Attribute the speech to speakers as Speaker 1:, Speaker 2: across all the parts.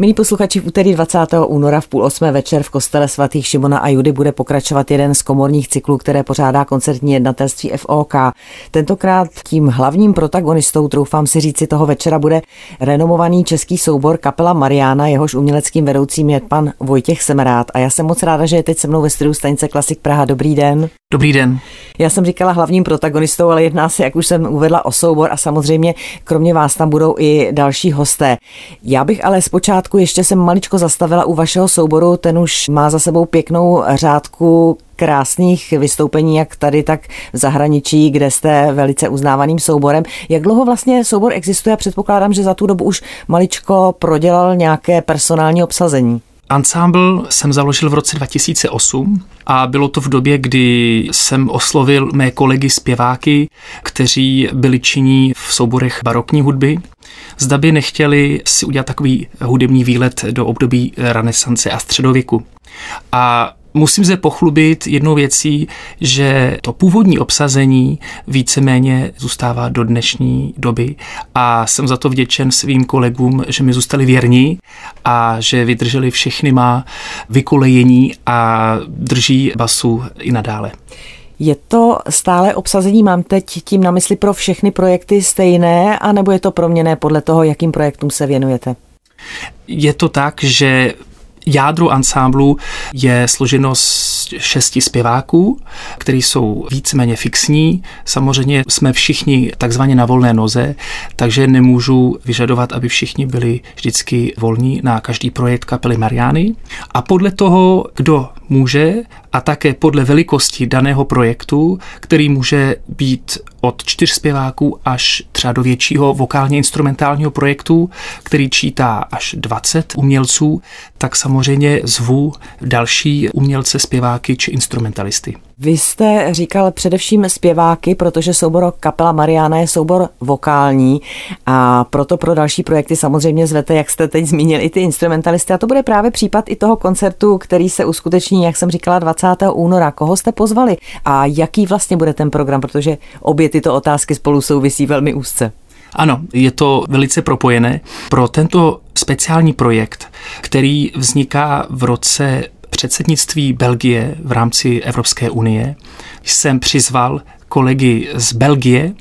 Speaker 1: Milí posluchači, v úterý 20. února v půl osmé večer v kostele svatých Šimona a Judy bude pokračovat jeden z komorních cyklů, které pořádá koncertní jednatelství FOK. Tentokrát tím hlavním protagonistou, troufám si říci, toho večera bude renomovaný český soubor kapela Mariana, jehož uměleckým vedoucím je pan Vojtěch Semerát. A já jsem moc ráda, že je teď se mnou ve studiu stanice Klasik Praha. Dobrý den.
Speaker 2: Dobrý den.
Speaker 1: Já jsem říkala hlavním protagonistou, ale jedná se, jak už jsem uvedla, o soubor a samozřejmě kromě vás tam budou i další hosté. Já bych ale zpočátku ještě jsem maličko zastavila u vašeho souboru, ten už má za sebou pěknou řádku krásných vystoupení, jak tady, tak v zahraničí, kde jste velice uznávaným souborem. Jak dlouho vlastně soubor existuje? Předpokládám, že za tu dobu už maličko prodělal nějaké personální obsazení.
Speaker 2: Ansámbl jsem založil v roce 2008 a bylo to v době, kdy jsem oslovil mé kolegy zpěváky, kteří byli činí v souborech barokní hudby. Zda by nechtěli si udělat takový hudební výlet do období renesance a středověku. A Musím se pochlubit jednou věcí, že to původní obsazení víceméně zůstává do dnešní doby a jsem za to vděčen svým kolegům, že mi zůstali věrní a že vydrželi všechny má vykolejení a drží basu i nadále.
Speaker 1: Je to stále obsazení, mám teď tím na mysli pro všechny projekty stejné, anebo je to proměné podle toho, jakým projektům se věnujete?
Speaker 2: Je to tak, že Jádro ansámblu je složeno z šesti zpěváků, kteří jsou víceméně fixní. Samozřejmě jsme všichni takzvaně na volné noze, takže nemůžu vyžadovat, aby všichni byli vždycky volní na každý projekt kapely Mariány. A podle toho, kdo může a také podle velikosti daného projektu, který může být od čtyř zpěváků až třeba do většího vokálně instrumentálního projektu, který čítá až 20 umělců, tak samozřejmě zvu další umělce, zpěváky či instrumentalisty.
Speaker 1: Vy jste říkal především zpěváky, protože soubor Kapela Mariana je soubor vokální a proto pro další projekty samozřejmě zvete, jak jste teď zmínil, i ty instrumentalisty. A to bude právě případ i toho koncertu, který se uskuteční, jak jsem říkala, 20. února. Koho jste pozvali a jaký vlastně bude ten program, protože obě tyto otázky spolu souvisí velmi úzce.
Speaker 2: Ano, je to velice propojené. Pro tento speciální projekt, který vzniká v roce předsednictví Belgie v rámci Evropské unie jsem přizval kolegy z Belgie.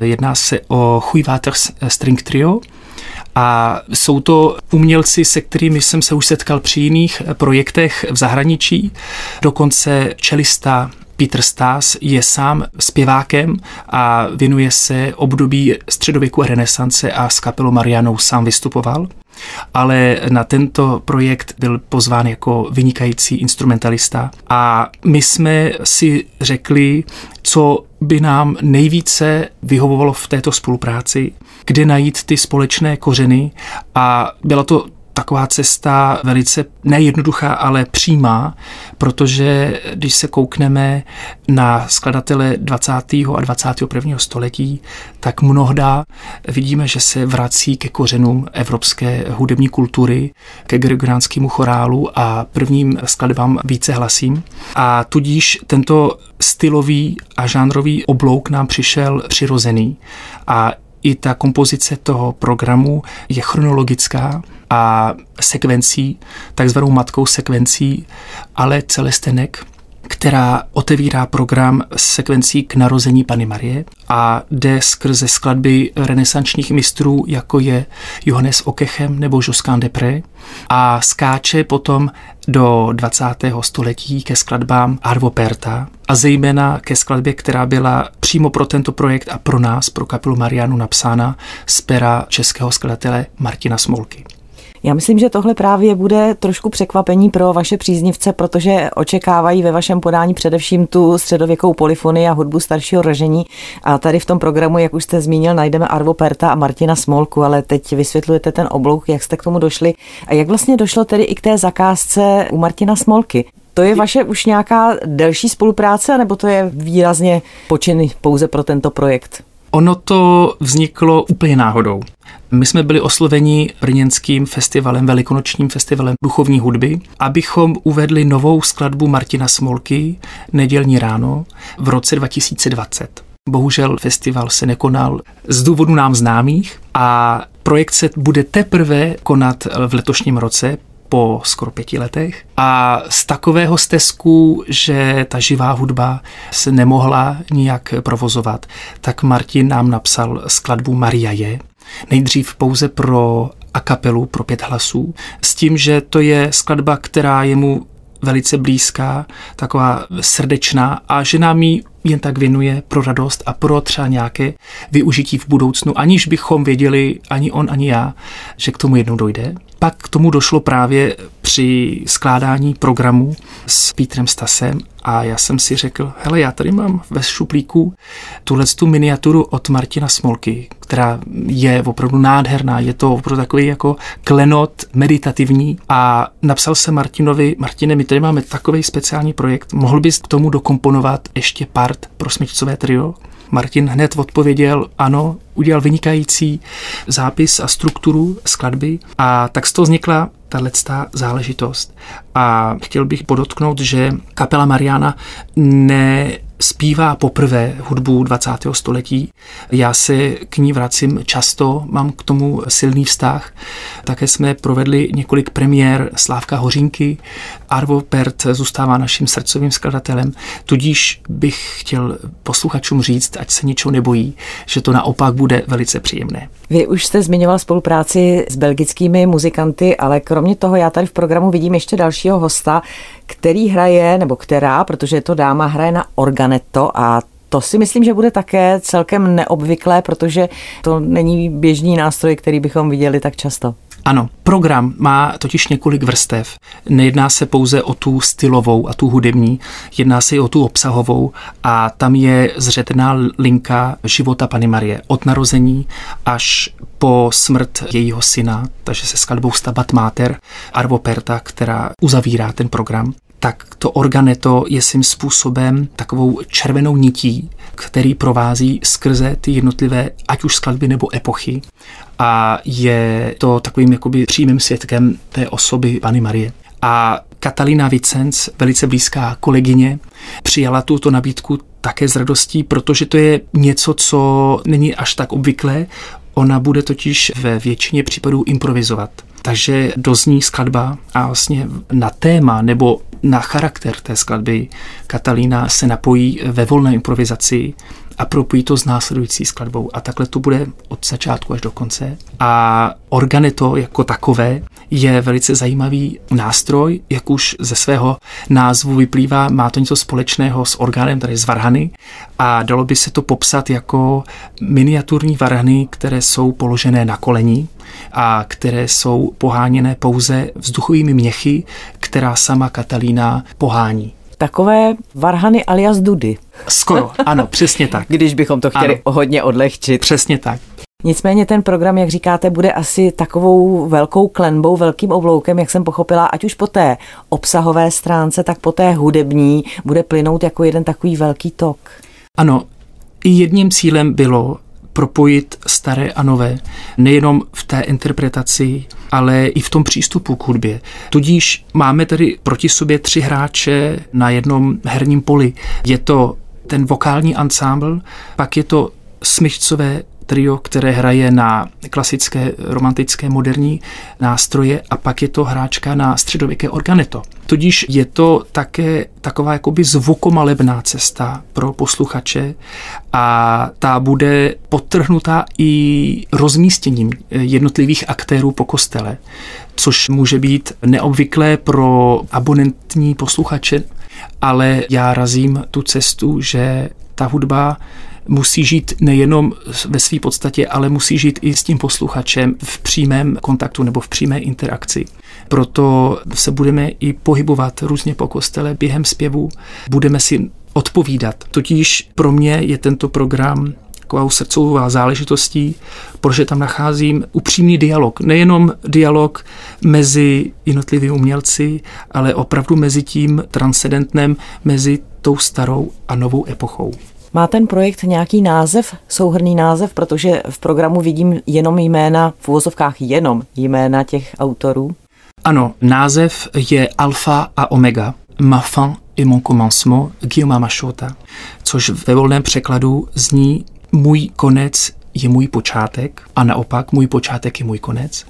Speaker 2: Jedná se o Huivater String Trio, a jsou to umělci, se kterými jsem se už setkal při jiných projektech v zahraničí. Dokonce čelista Peter Stas je sám zpěvákem a věnuje se období středověku a renesance a s kapelou Marianou sám vystupoval ale na tento projekt byl pozván jako vynikající instrumentalista. A my jsme si řekli, co by nám nejvíce vyhovovalo v této spolupráci, kde najít ty společné kořeny. A byla to taková cesta velice nejednoduchá, ale přímá, protože když se koukneme na skladatele 20. a 21. století, tak mnohda vidíme, že se vrací ke kořenům evropské hudební kultury, ke gregoriánskému chorálu a prvním skladbám více hlasím. A tudíž tento stylový a žánrový oblouk nám přišel přirozený. A i ta kompozice toho programu je chronologická a sekvencí, takzvanou matkou sekvencí, ale celestenek, která otevírá program sekvencí k narození Pany Marie a jde skrze skladby renesančních mistrů, jako je Johannes Okechem nebo Josquin Depré a skáče potom do 20. století ke skladbám Arvo Perta a zejména ke skladbě, která byla přímo pro tento projekt a pro nás, pro kapelu Marianu napsána z pera českého skladatele Martina Smolky.
Speaker 1: Já myslím, že tohle právě bude trošku překvapení pro vaše příznivce, protože očekávají ve vašem podání především tu středověkou polifonii a hudbu staršího ražení. A tady v tom programu, jak už jste zmínil, najdeme Arvo Perta a Martina Smolku, ale teď vysvětlujete ten oblouk, jak jste k tomu došli a jak vlastně došlo tedy i k té zakázce u Martina Smolky. To je vaše už nějaká delší spolupráce, nebo to je výrazně počin pouze pro tento projekt?
Speaker 2: Ono to vzniklo úplně náhodou. My jsme byli osloveni brněnským festivalem, velikonočním festivalem duchovní hudby, abychom uvedli novou skladbu Martina Smolky Nedělní ráno v roce 2020. Bohužel festival se nekonal z důvodu nám známých a projekt se bude teprve konat v letošním roce, po skoro pěti letech. A z takového stezku, že ta živá hudba se nemohla nijak provozovat, tak Martin nám napsal skladbu Maria je. Nejdřív pouze pro a kapelu pro pět hlasů, s tím, že to je skladba, která je mu velice blízká, taková srdečná a že nám ji jen tak věnuje pro radost a pro třeba nějaké využití v budoucnu, aniž bychom věděli, ani on, ani já, že k tomu jednou dojde. Pak k tomu došlo právě při skládání programu s Pítrem Stasem a já jsem si řekl, hele, já tady mám ve šuplíku tuhle tu miniaturu od Martina Smolky, která je opravdu nádherná, je to opravdu takový jako klenot meditativní a napsal se Martinovi, Martine, my tady máme takový speciální projekt, mohl bys k tomu dokomponovat ještě part pro smyčcové trio? Martin hned odpověděl ano, udělal vynikající zápis a strukturu skladby a tak z toho vznikla tato záležitost. A chtěl bych podotknout, že kapela Mariana ne zpívá poprvé hudbu 20. století. Já se k ní vracím často, mám k tomu silný vztah. Také jsme provedli několik premiér Slávka Hořínky. Arvo Pert zůstává naším srdcovým skladatelem, tudíž bych chtěl posluchačům říct, ať se ničeho nebojí, že to naopak bude velice příjemné.
Speaker 1: Vy už jste zmiňoval spolupráci s belgickými muzikanty, ale kromě toho já tady v programu vidím ještě dalšího hosta, který hraje, nebo která, protože je to dáma, hraje na organeto a to si myslím, že bude také celkem neobvyklé, protože to není běžný nástroj, který bychom viděli tak často.
Speaker 2: Ano, program má totiž několik vrstev. Nejedná se pouze o tu stylovou a tu hudební, jedná se i o tu obsahovou a tam je zřetená linka života Pany Marie od narození až po smrt jejího syna, takže se skladbou Stabat Mater Arvo Perta, která uzavírá ten program tak to organeto je svým způsobem takovou červenou nití, který provází skrze ty jednotlivé, ať už skladby nebo epochy. A je to takovým jakoby přímým svědkem té osoby Pany Marie. A Katalina Vicenc, velice blízká kolegyně, přijala tuto nabídku také s radostí, protože to je něco, co není až tak obvyklé. Ona bude totiž ve většině případů improvizovat. Takže dozní skladba a vlastně na téma nebo na charakter té skladby Katalína se napojí ve volné improvizaci a propojí to s následující skladbou. A takhle to bude od začátku až do konce. A organeto jako takové je velice zajímavý nástroj, jak už ze svého názvu vyplývá, má to něco společného s orgánem, tady z varhany a dalo by se to popsat jako miniaturní varhany, které jsou položené na kolení a které jsou poháněné pouze vzduchovými měchy, která sama Katalína pohání.
Speaker 1: Takové varhany alias dudy.
Speaker 2: Skoro, ano, přesně tak.
Speaker 1: Když bychom to chtěli ano. hodně odlehčit.
Speaker 2: Přesně tak.
Speaker 1: Nicméně ten program, jak říkáte, bude asi takovou velkou klenbou, velkým obloukem, jak jsem pochopila, ať už po té obsahové stránce, tak po té hudební, bude plynout jako jeden takový velký tok.
Speaker 2: Ano, jedním cílem bylo propojit staré a nové, nejenom v té interpretaci, ale i v tom přístupu k hudbě. Tudíž máme tady proti sobě tři hráče na jednom herním poli. Je to ten vokální ansámbl, pak je to smyčcové trio, které hraje na klasické, romantické, moderní nástroje a pak je to hráčka na středověké organeto. Tudíž je to také taková jakoby zvukomalebná cesta pro posluchače a ta bude podtrhnutá i rozmístěním jednotlivých aktérů po kostele, což může být neobvyklé pro abonentní posluchače, ale já razím tu cestu, že ta hudba musí žít nejenom ve své podstatě, ale musí žít i s tím posluchačem v přímém kontaktu nebo v přímé interakci. Proto se budeme i pohybovat různě po kostele během zpěvu, budeme si odpovídat. Totiž pro mě je tento program takovou srdcovou záležitostí, protože tam nacházím upřímný dialog. Nejenom dialog mezi jednotlivými umělci, ale opravdu mezi tím transcendentnem, mezi tou starou a novou epochou.
Speaker 1: Má ten projekt nějaký název, souhrný název, protože v programu vidím jenom jména, v uvozovkách jenom jména těch autorů?
Speaker 2: Ano, název je Alfa a Omega. Ma fin et mon commencement Guillaume Machota, což ve volném překladu zní můj konec je můj počátek a naopak můj počátek je můj konec.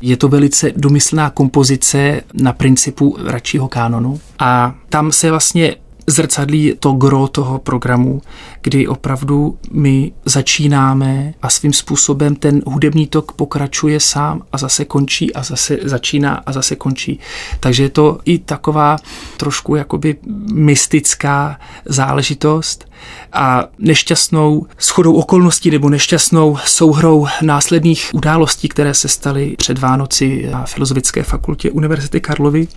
Speaker 2: Je to velice domyslná kompozice na principu radšího kánonu a tam se vlastně zrcadlí to gro toho programu, kdy opravdu my začínáme a svým způsobem ten hudební tok pokračuje sám a zase končí a zase začíná a zase končí. Takže je to i taková trošku jakoby mystická záležitost a nešťastnou schodou okolností nebo nešťastnou souhrou následných událostí, které se staly před Vánoci na Filozofické fakultě Univerzity Karlovy,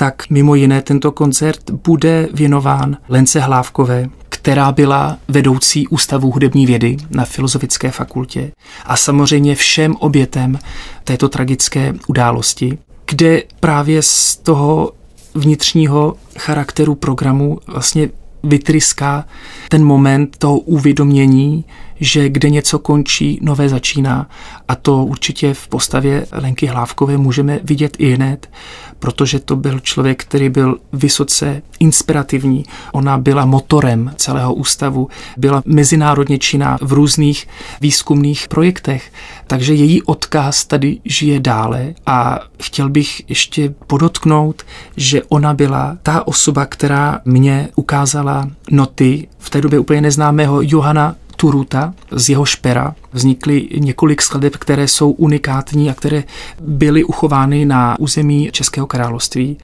Speaker 2: tak mimo jiné tento koncert bude věnován Lence Hlávkové, která byla vedoucí Ústavu hudební vědy na Filozofické fakultě a samozřejmě všem obětem této tragické události, kde právě z toho vnitřního charakteru programu vlastně vytryská ten moment toho uvědomění, že kde něco končí, nové začíná. A to určitě v postavě Lenky Hlávkové můžeme vidět i hned, protože to byl člověk, který byl vysoce inspirativní. Ona byla motorem celého ústavu, byla mezinárodně činná v různých výzkumných projektech, takže její odkaz tady žije dále a chtěl bych ještě podotknout, že ona byla ta osoba, která mě ukázala noty v té době úplně neznámého Johana Turuta, z jeho špera vznikly několik skladeb, které jsou unikátní a které byly uchovány na území Českého království,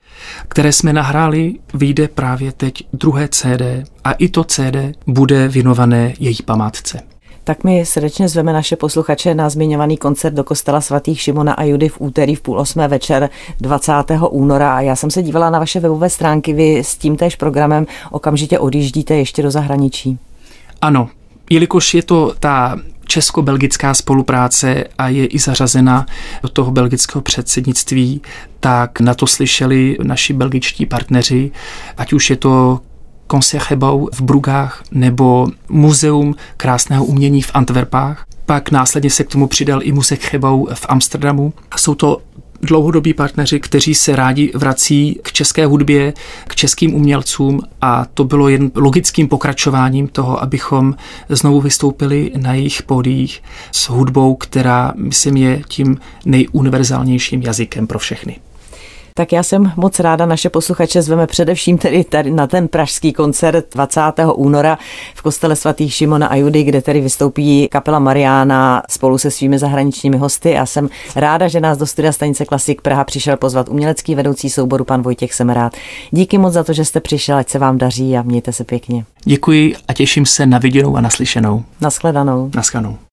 Speaker 2: které jsme nahráli, vyjde právě teď druhé CD a i to CD bude věnované její památce.
Speaker 1: Tak my srdečně zveme naše posluchače na zmiňovaný koncert do kostela svatých Šimona a Judy v úterý v půl osmé večer 20. února. A já jsem se dívala na vaše webové stránky, vy s tím též programem okamžitě odjíždíte ještě do zahraničí.
Speaker 2: Ano, jelikož je to ta česko-belgická spolupráce a je i zařazena do toho belgického předsednictví, tak na to slyšeli naši belgičtí partneři, ať už je to Concert v Brugách nebo Muzeum krásného umění v Antwerpách. Pak následně se k tomu přidal i Musek Chebou v Amsterdamu. Jsou to dlouhodobí partneři, kteří se rádi vrací k české hudbě, k českým umělcům a to bylo jen logickým pokračováním toho, abychom znovu vystoupili na jejich pódiích s hudbou, která, myslím, je tím nejuniverzálnějším jazykem pro všechny.
Speaker 1: Tak já jsem moc ráda, naše posluchače zveme především tedy tady na ten pražský koncert 20. února v kostele svatých Šimona a Judy, kde tedy vystoupí kapela Mariána spolu se svými zahraničními hosty a jsem ráda, že nás do studia stanice Klasik Praha přišel pozvat umělecký vedoucí souboru pan Vojtěch Semerát. Díky moc za to, že jste přišel, ať se vám daří a mějte se pěkně.
Speaker 2: Děkuji a těším se na viděnou a naslyšenou.
Speaker 1: Naschledanou.
Speaker 2: Naschledanou.